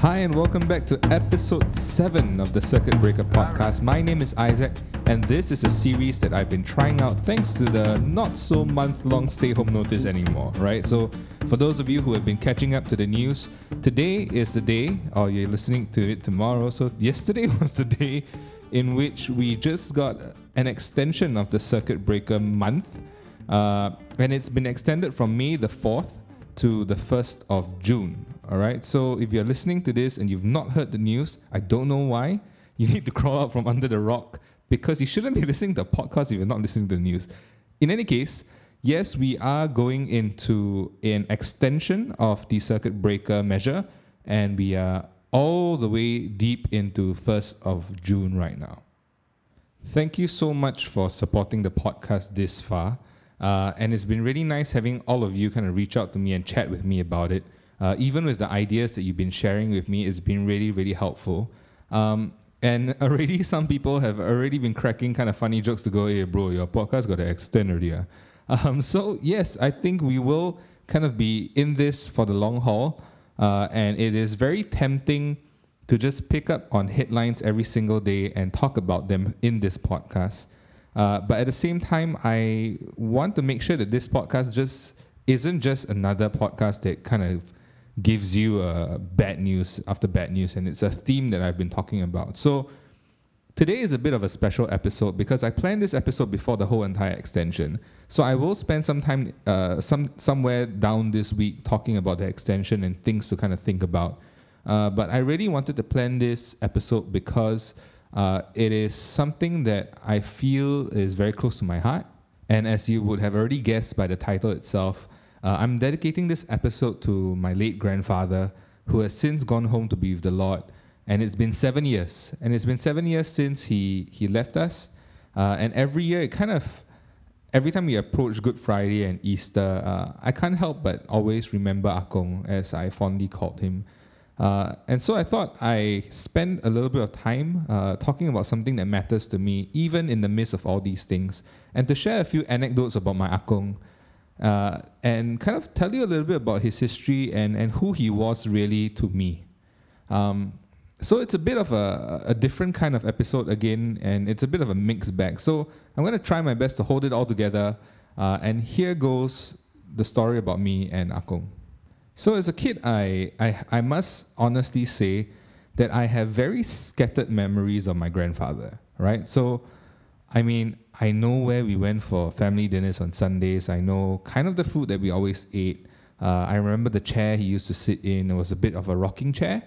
Hi, and welcome back to episode 7 of the Circuit Breaker podcast. My name is Isaac, and this is a series that I've been trying out thanks to the not so month long stay home notice anymore, right? So, for those of you who have been catching up to the news, today is the day, or you're listening to it tomorrow. So, yesterday was the day in which we just got an extension of the Circuit Breaker month, uh, and it's been extended from May the 4th to the 1st of June. All right. So if you're listening to this and you've not heard the news, I don't know why. You need to crawl out from under the rock because you shouldn't be listening to a podcast if you're not listening to the news. In any case, yes, we are going into an extension of the circuit breaker measure, and we are all the way deep into 1st of June right now. Thank you so much for supporting the podcast this far. Uh, and it's been really nice having all of you kind of reach out to me and chat with me about it. Uh, even with the ideas that you've been sharing with me, it's been really, really helpful. Um, and already, some people have already been cracking kind of funny jokes to go, hey, bro, your podcast got to extend already. Uh. Um, so, yes, I think we will kind of be in this for the long haul. Uh, and it is very tempting to just pick up on headlines every single day and talk about them in this podcast. Uh, but at the same time, I want to make sure that this podcast just isn't just another podcast that kind of gives you uh, bad news after bad news, and it's a theme that I've been talking about. So today is a bit of a special episode because I planned this episode before the whole entire extension. So I will spend some time, uh, some somewhere down this week, talking about the extension and things to kind of think about. Uh, but I really wanted to plan this episode because uh, it is something that I feel is very close to my heart. And as you would have already guessed by the title itself, uh, I'm dedicating this episode to my late grandfather, who has since gone home to be with the Lord. And it's been seven years. And it's been seven years since he, he left us. Uh, and every year, it kind of, every time we approach Good Friday and Easter, uh, I can't help but always remember Akong, as I fondly called him. Uh, and so I thought I spend a little bit of time uh, talking about something that matters to me, even in the midst of all these things, and to share a few anecdotes about my akong, uh, and kind of tell you a little bit about his history and, and who he was really to me. Um, so it's a bit of a, a different kind of episode again, and it's a bit of a mixed bag. So I'm going to try my best to hold it all together. Uh, and here goes the story about me and Akong. So as a kid, I, I, I must honestly say that I have very scattered memories of my grandfather, right? So, I mean, I know where we went for family dinners on Sundays. I know kind of the food that we always ate. Uh, I remember the chair he used to sit in. It was a bit of a rocking chair.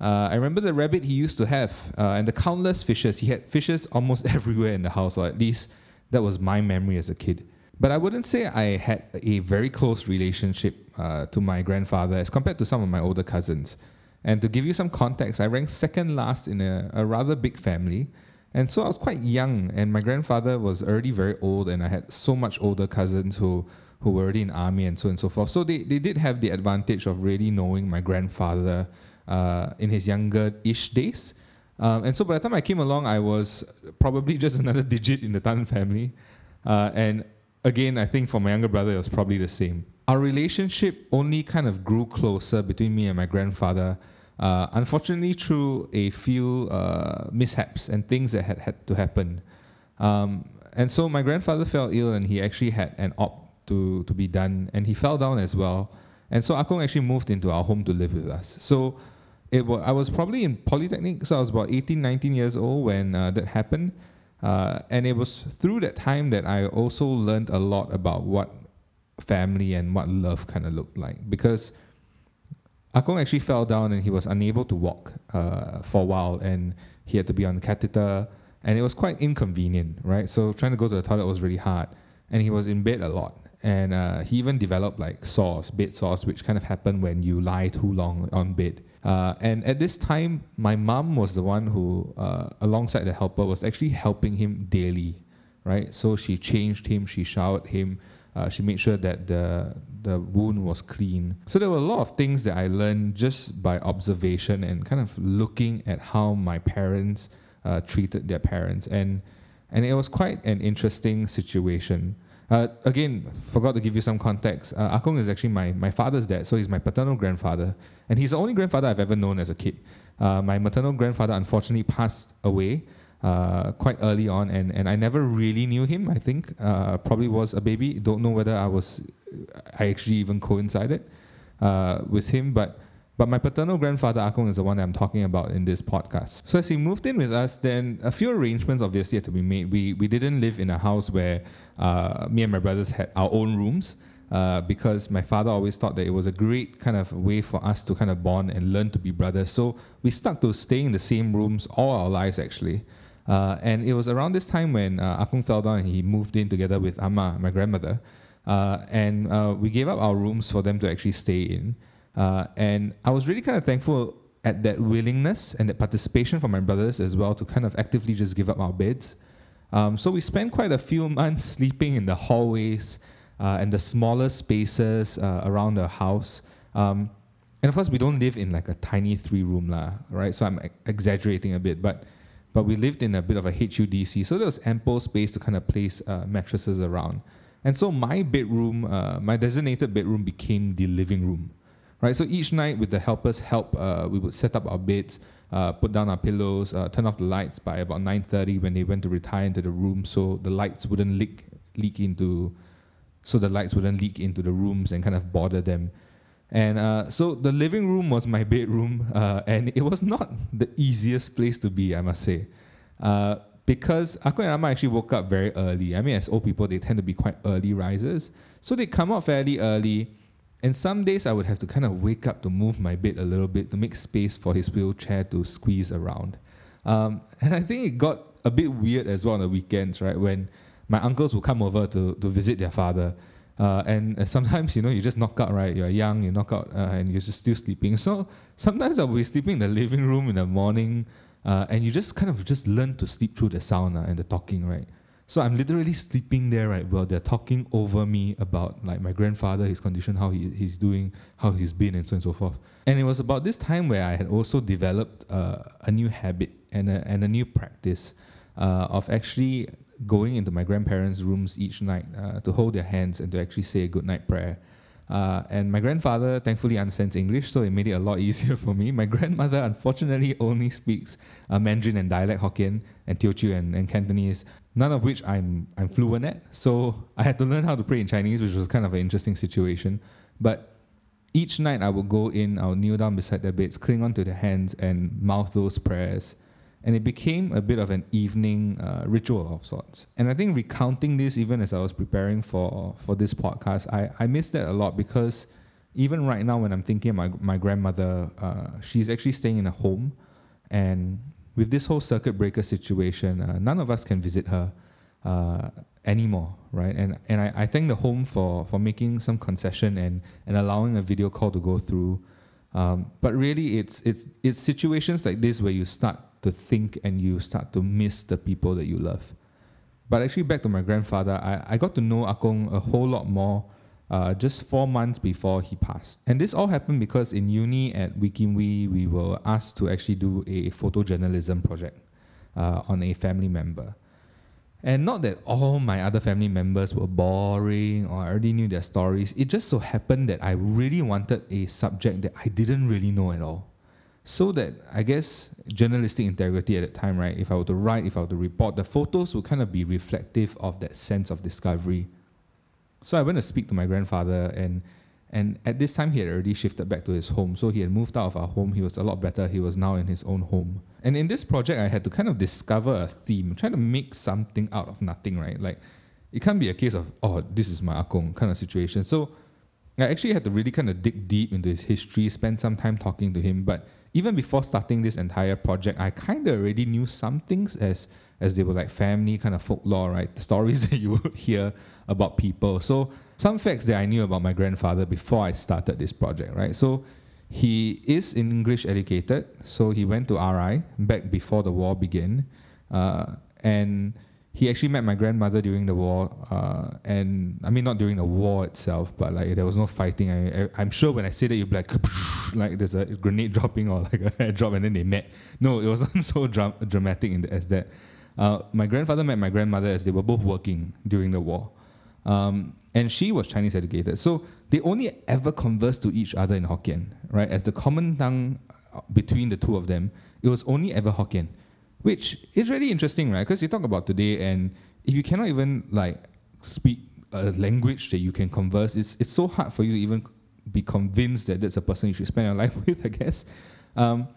Uh, I remember the rabbit he used to have uh, and the countless fishes. He had fishes almost everywhere in the house, or at least that was my memory as a kid. But I wouldn't say I had a very close relationship uh, to my grandfather as compared to some of my older cousins. And to give you some context, I ranked second last in a, a rather big family. And so I was quite young, and my grandfather was already very old, and I had so much older cousins who, who were already in army and so on and so forth. So they, they did have the advantage of really knowing my grandfather uh, in his younger ish days. Um, and so by the time I came along, I was probably just another digit in the Tan family. Uh, and again, I think for my younger brother, it was probably the same. Our relationship only kind of grew closer between me and my grandfather, uh, unfortunately, through a few uh, mishaps and things that had had to happen. Um, and so my grandfather fell ill, and he actually had an op to, to be done, and he fell down as well. And so Akong actually moved into our home to live with us. So it was, I was probably in Polytechnic, so I was about 18, 19 years old when uh, that happened. Uh, and it was through that time that I also learned a lot about what family and what love kind of looked like. Because Akong actually fell down and he was unable to walk uh, for a while and he had to be on a catheter and it was quite inconvenient, right? So trying to go to the toilet was really hard and he was in bed a lot. And uh, he even developed like sores, bed sores, which kind of happen when you lie too long on bed. Uh, and at this time, my mom was the one who, uh, alongside the helper, was actually helping him daily, right? So she changed him, she showered him, uh, she made sure that the the wound was clean. So there were a lot of things that I learned just by observation and kind of looking at how my parents uh, treated their parents, and and it was quite an interesting situation. Uh, again, forgot to give you some context. Uh, Akong is actually my, my father's dad, so he's my paternal grandfather. And he's the only grandfather I've ever known as a kid. Uh, my maternal grandfather unfortunately passed away uh, quite early on, and, and I never really knew him, I think. Uh, probably was a baby. Don't know whether I was, I actually even coincided uh, with him, but but my paternal grandfather, Akong, is the one that I'm talking about in this podcast. So as he moved in with us, then a few arrangements obviously had to be made. We, we didn't live in a house where uh, me and my brothers had our own rooms. Uh, because my father always thought that it was a great kind of way for us to kind of bond and learn to be brothers. So we stuck to staying in the same rooms all our lives, actually. Uh, and it was around this time when uh, Akong fell down and he moved in together with Amma, my grandmother. Uh, and uh, we gave up our rooms for them to actually stay in. Uh, and I was really kind of thankful at that willingness and that participation from my brothers as well to kind of actively just give up our beds. Um, so we spent quite a few months sleeping in the hallways uh, and the smaller spaces uh, around the house. Um, and of course, we don't live in like a tiny three room, lah, right? So I'm exaggerating a bit, but but we lived in a bit of a HUDC, so there was ample space to kind of place uh, mattresses around. And so my bedroom, uh, my designated bedroom, became the living room right? So each night, with the helpers' help, uh, we would set up our beds, uh, put down our pillows, uh, turn off the lights by about 9:30 when they went to retire into the room, so the lights wouldn't leak leak into, so the lights wouldn't leak into the rooms and kind of bother them. And uh, so the living room was my bedroom, uh, and it was not the easiest place to be, I must say. Uh, because Akon and Amma actually woke up very early. I mean, as old people, they tend to be quite early risers. So they come out fairly early and some days I would have to kind of wake up to move my bed a little bit to make space for his wheelchair to squeeze around. Um, and I think it got a bit weird as well on the weekends, right? When my uncles would come over to, to visit their father. Uh, and uh, sometimes, you know, you just knock out, right? You're young, you knock out, uh, and you're just still sleeping. So sometimes I'll be sleeping in the living room in the morning, uh, and you just kind of just learn to sleep through the sound uh, and the talking, right? So I'm literally sleeping there, right? While they're talking over me about like my grandfather, his condition, how he, he's doing, how he's been, and so on and so forth. And it was about this time where I had also developed uh, a new habit and a, and a new practice uh, of actually going into my grandparents' rooms each night uh, to hold their hands and to actually say a good night prayer. Uh, and my grandfather thankfully understands English, so it made it a lot easier for me. My grandmother unfortunately only speaks uh, Mandarin and dialect Hokkien and Teochew and, and Cantonese none of which I'm I'm fluent at. So I had to learn how to pray in Chinese, which was kind of an interesting situation. But each night I would go in, I would kneel down beside their beds, cling onto their hands, and mouth those prayers. And it became a bit of an evening uh, ritual of sorts. And I think recounting this, even as I was preparing for, for this podcast, I, I missed that a lot because even right now, when I'm thinking my, my grandmother, uh, she's actually staying in a home. And with this whole circuit breaker situation, uh, none of us can visit her uh, anymore, right? And and I, I thank the home for for making some concession and and allowing a video call to go through. Um, but really, it's it's it's situations like this where you start to think and you start to miss the people that you love. But actually, back to my grandfather, I, I got to know Akong a whole lot more uh, just four months before he passed. And this all happened because in uni at Wee Kim Wee, we were asked to actually do a photojournalism project uh, on a family member. And not that all my other family members were boring or I already knew their stories. It just so happened that I really wanted a subject that I didn't really know at all. So that I guess journalistic integrity at that time, right? If I were to write, if I were to report, the photos would kind of be reflective of that sense of discovery so I went to speak to my grandfather, and and at this time he had already shifted back to his home. So he had moved out of our home. He was a lot better. He was now in his own home. And in this project, I had to kind of discover a theme, trying to make something out of nothing, right? Like it can't be a case of oh, this is my ah akong kind of situation. So I actually had to really kind of dig deep into his history, spend some time talking to him. But even before starting this entire project, I kind of already knew some things as as they were like family kind of folklore, right? The stories that you would hear about people. So some facts that I knew about my grandfather before I started this project, right? So he is English educated, so he went to RI back before the war began, uh, and he actually met my grandmother during the war. Uh, and I mean, not during the war itself, but like there was no fighting. I, am sure when I say that, you'll be like, like there's a grenade dropping or like a drop, and then they met. No, it wasn't so dra- dramatic the, as that. Uh, my grandfather met my grandmother as they were both working during the war. Um, and she was Chinese educated. So they only ever conversed to each other in Hokkien, right? As the common tongue uh, between the two of them, it was only ever Hokkien, which is really interesting, right? Because you talk about today, and if you cannot even like speak a language that you can converse, it's it's so hard for you to even be convinced that that's a person you should spend your life with, I guess. Um,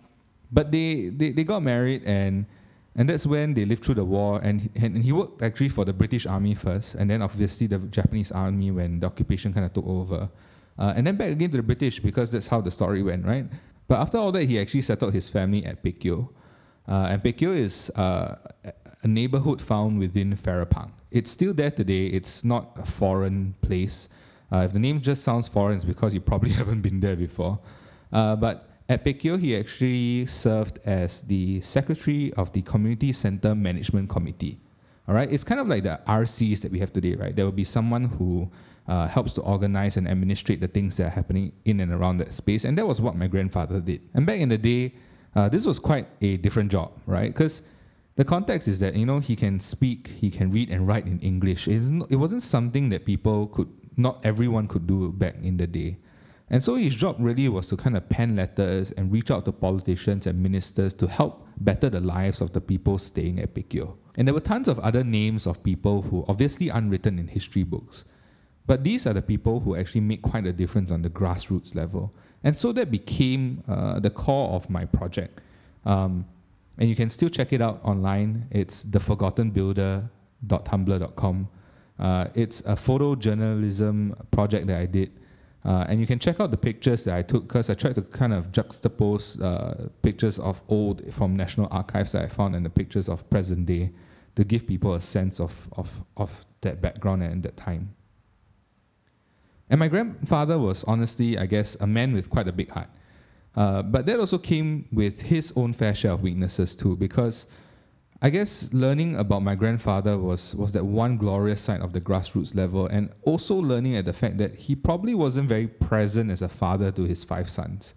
but they, they they got married and and that's when they lived through the war and, and, he worked actually for the British army first and then obviously the Japanese army when the occupation kind of took over uh, and then back again to the British because that's how the story went right but after all that he actually settled his family at Pek Kio uh, and Pek is uh, a neighborhood found within Farrer Park. It's still there today it's not a foreign place uh, if the name just sounds foreign it's because you probably haven't been there before uh, but at Pek he actually served as the secretary of the Community Center Management Committee. All right, it's kind of like the RCs that we have today, right? There will be someone who uh, helps to organize and administrate the things that are happening in and around that space, and that was what my grandfather did. And back in the day, uh, this was quite a different job, right? Because the context is that you know he can speak, he can read and write in English. It wasn't something that people could, not everyone could do back in the day. And so his job really was to kind of pen letters and reach out to politicians and ministers to help better the lives of the people staying at Pek Kio. And there were tons of other names of people who obviously unwritten in history books. But these are the people who actually make quite a difference on the grassroots level. And so that became uh, the core of my project. Um, and you can still check it out online. It's theforgottenbuilder.tumblr.com. Uh, it's a photojournalism project that I did uh, and you can check out the pictures that I took because I tried to kind of juxtapose uh, pictures of old from National Archives that I found and the pictures of present day to give people a sense of, of, of that background and that time. And my grandfather was honestly, I guess, a man with quite a big heart. Uh, but that also came with his own fair share of weaknesses too, because I guess learning about my grandfather was was that one glorious side of the grassroots level, and also learning at the fact that he probably wasn't very present as a father to his five sons,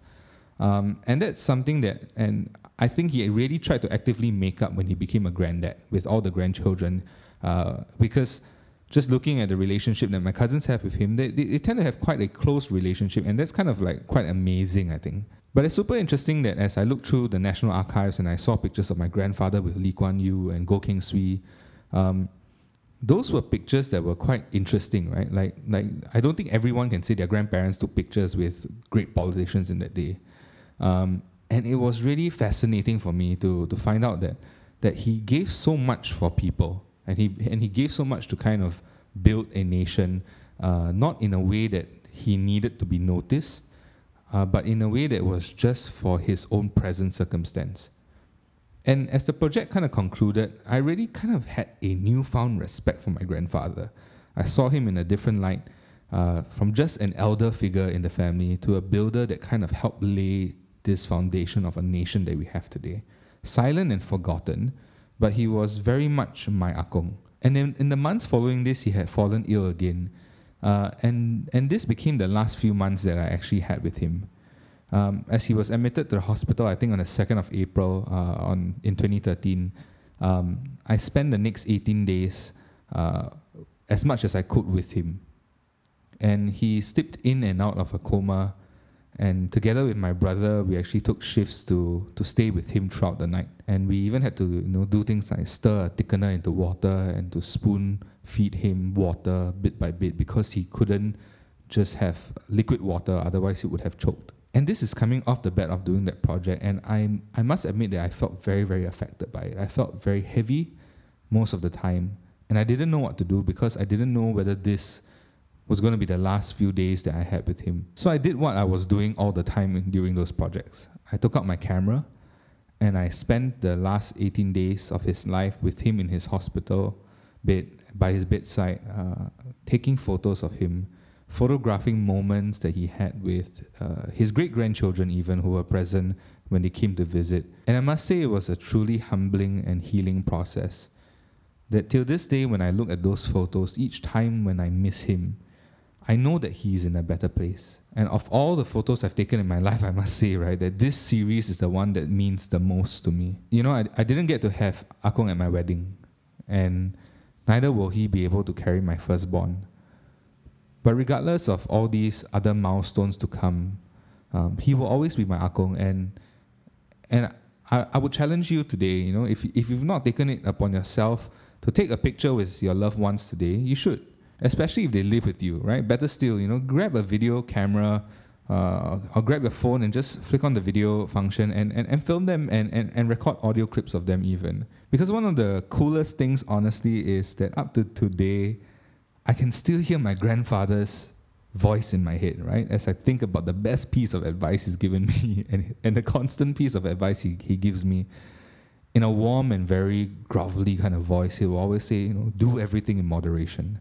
um, and that's something that, and I think he really tried to actively make up when he became a granddad with all the grandchildren, uh, because just looking at the relationship that my cousins have with him, they, they, they tend to have quite a close relationship, and that's kind of like quite amazing, I think. But it's super interesting that as I looked through the National Archives and I saw pictures of my grandfather with Lee Kuan Yew and Goh Keng Swee, um, those were pictures that were quite interesting, right? Like, like I don't think everyone can say their grandparents took pictures with great politicians in that day. Um, and it was really fascinating for me to, to find out that, that he gave so much for people and he, and he gave so much to kind of build a nation, uh, not in a way that he needed to be noticed, uh, but in a way that was just for his own present circumstance. And as the project kind of concluded, I really kind of had a newfound respect for my grandfather. I saw him in a different light, uh, from just an elder figure in the family to a builder that kind of helped lay this foundation of a nation that we have today. Silent and forgotten, but he was very much my akong. And in, in the months following this, he had fallen ill again uh, and, and this became the last few months that I actually had with him. Um, as he was admitted to the hospital, I think on the 2nd of April uh, on, in 2013, um, I spent the next 18 days uh, as much as I could with him. And he slipped in and out of a coma and together with my brother, we actually took shifts to to stay with him throughout the night. And we even had to you know do things like stir a thickener into water and to spoon feed him water bit by bit because he couldn't just have liquid water, otherwise he would have choked. And this is coming off the bat of doing that project, and I I must admit that I felt very very affected by it. I felt very heavy most of the time, and I didn't know what to do because I didn't know whether this was going to be the last few days that I had with him. So I did what I was doing all the time during those projects. I took out my camera and I spent the last 18 days of his life with him in his hospital bed, by his bedside, uh, taking photos of him, photographing moments that he had with uh, his great grandchildren, even who were present when they came to visit. And I must say, it was a truly humbling and healing process. That till this day, when I look at those photos, each time when I miss him, I know that he's in a better place. And of all the photos I've taken in my life, I must say, right, that this series is the one that means the most to me. You know, I, I didn't get to have Akong at my wedding, and neither will he be able to carry my firstborn. But regardless of all these other milestones to come, um, he will always be my akong. And and I, I would challenge you today, you know, if, if you've not taken it upon yourself to take a picture with your loved ones today, you should, especially if they live with you, right? Better still, you know, grab a video camera uh, or grab your phone and just flick on the video function and, and, and film them and, and, and record audio clips of them even. Because one of the coolest things, honestly, is that up to today, I can still hear my grandfather's voice in my head, right? As I think about the best piece of advice he's given me and, and the constant piece of advice he, he gives me in a warm and very grovelly kind of voice, he will always say, you know, do everything in moderation.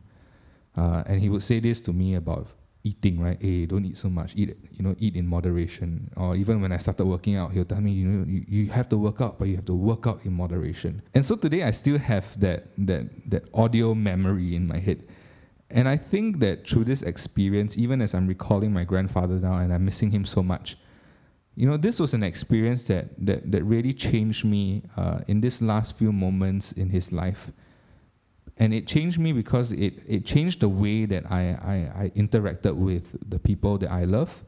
Uh, and he would say this to me about eating, right? Hey, don't eat so much. Eat, you know, eat in moderation. Or even when I started working out, he'll tell me, you know, you, you have to work out, but you have to work out in moderation. And so today I still have that that that audio memory in my head. And I think that through this experience, even as I'm recalling my grandfather now and I'm missing him so much, you know, this was an experience that that, that really changed me uh, in this last few moments in his life. And it changed me because it, it changed the way that I, I, I interacted with the people that I love.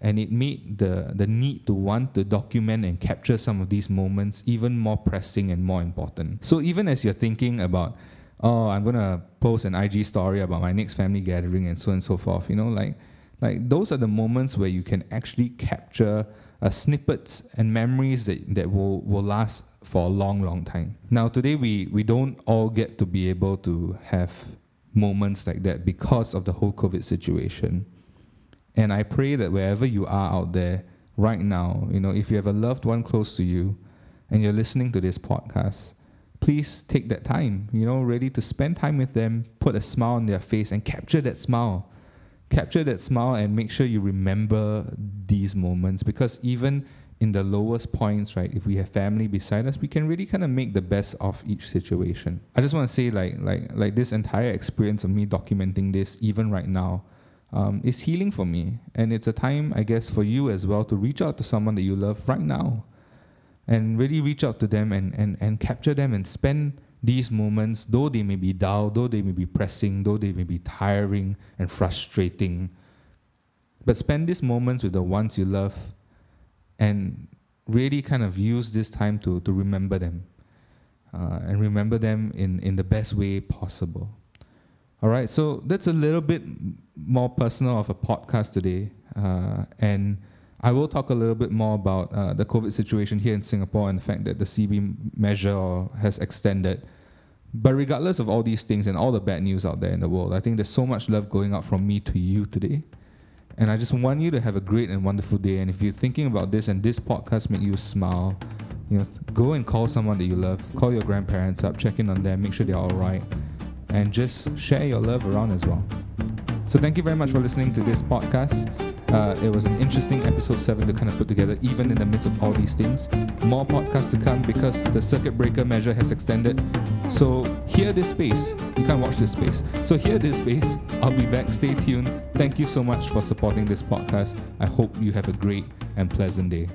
And it made the, the need to want to document and capture some of these moments even more pressing and more important. So even as you're thinking about oh, I'm gonna post an IG story about my next family gathering and so on and so forth. You know, like like those are the moments where you can actually capture uh, snippets and memories that, that will, will last for a long, long time. Now today we, we don't all get to be able to have moments like that because of the whole COVID situation. And I pray that wherever you are out there right now, you know, if you have a loved one close to you and you're listening to this podcast, please take that time, you know, ready to spend time with them, put a smile on their face, and capture that smile. Capture that smile and make sure you remember these moments because even in the lowest points, right, if we have family beside us, we can really kind of make the best of each situation. I just want to say, like, like, like this entire experience of me documenting this, even right now, um, is healing for me, and it's a time, I guess, for you as well to reach out to someone that you love right now and really reach out to them and, and, and capture them and spend these moments, though they may be dull, though they may be pressing, though they may be tiring and frustrating. But spend these moments with the ones you love and really kind of use this time to, to remember them uh, and remember them in, in the best way possible. All right, so that's a little bit more personal of a podcast today. Uh, and I will talk a little bit more about uh, the COVID situation here in Singapore and the fact that the CB measure has extended. But regardless of all these things and all the bad news out there in the world, I think there's so much love going out from me to you today. And I just want you to have a great and wonderful day. And if you're thinking about this and this podcast make you smile, you know, go and call someone that you love. Call your grandparents up, check in on them, make sure they're all right, and just share your love around as well. So thank you very much for listening to this podcast. Uh, it was an interesting episode 7 to kind of put together, even in the midst of all these things. More podcasts to come because the circuit breaker measure has extended. So, hear this space. You can't watch this space. So, hear this space. I'll be back. Stay tuned. Thank you so much for supporting this podcast. I hope you have a great and pleasant day.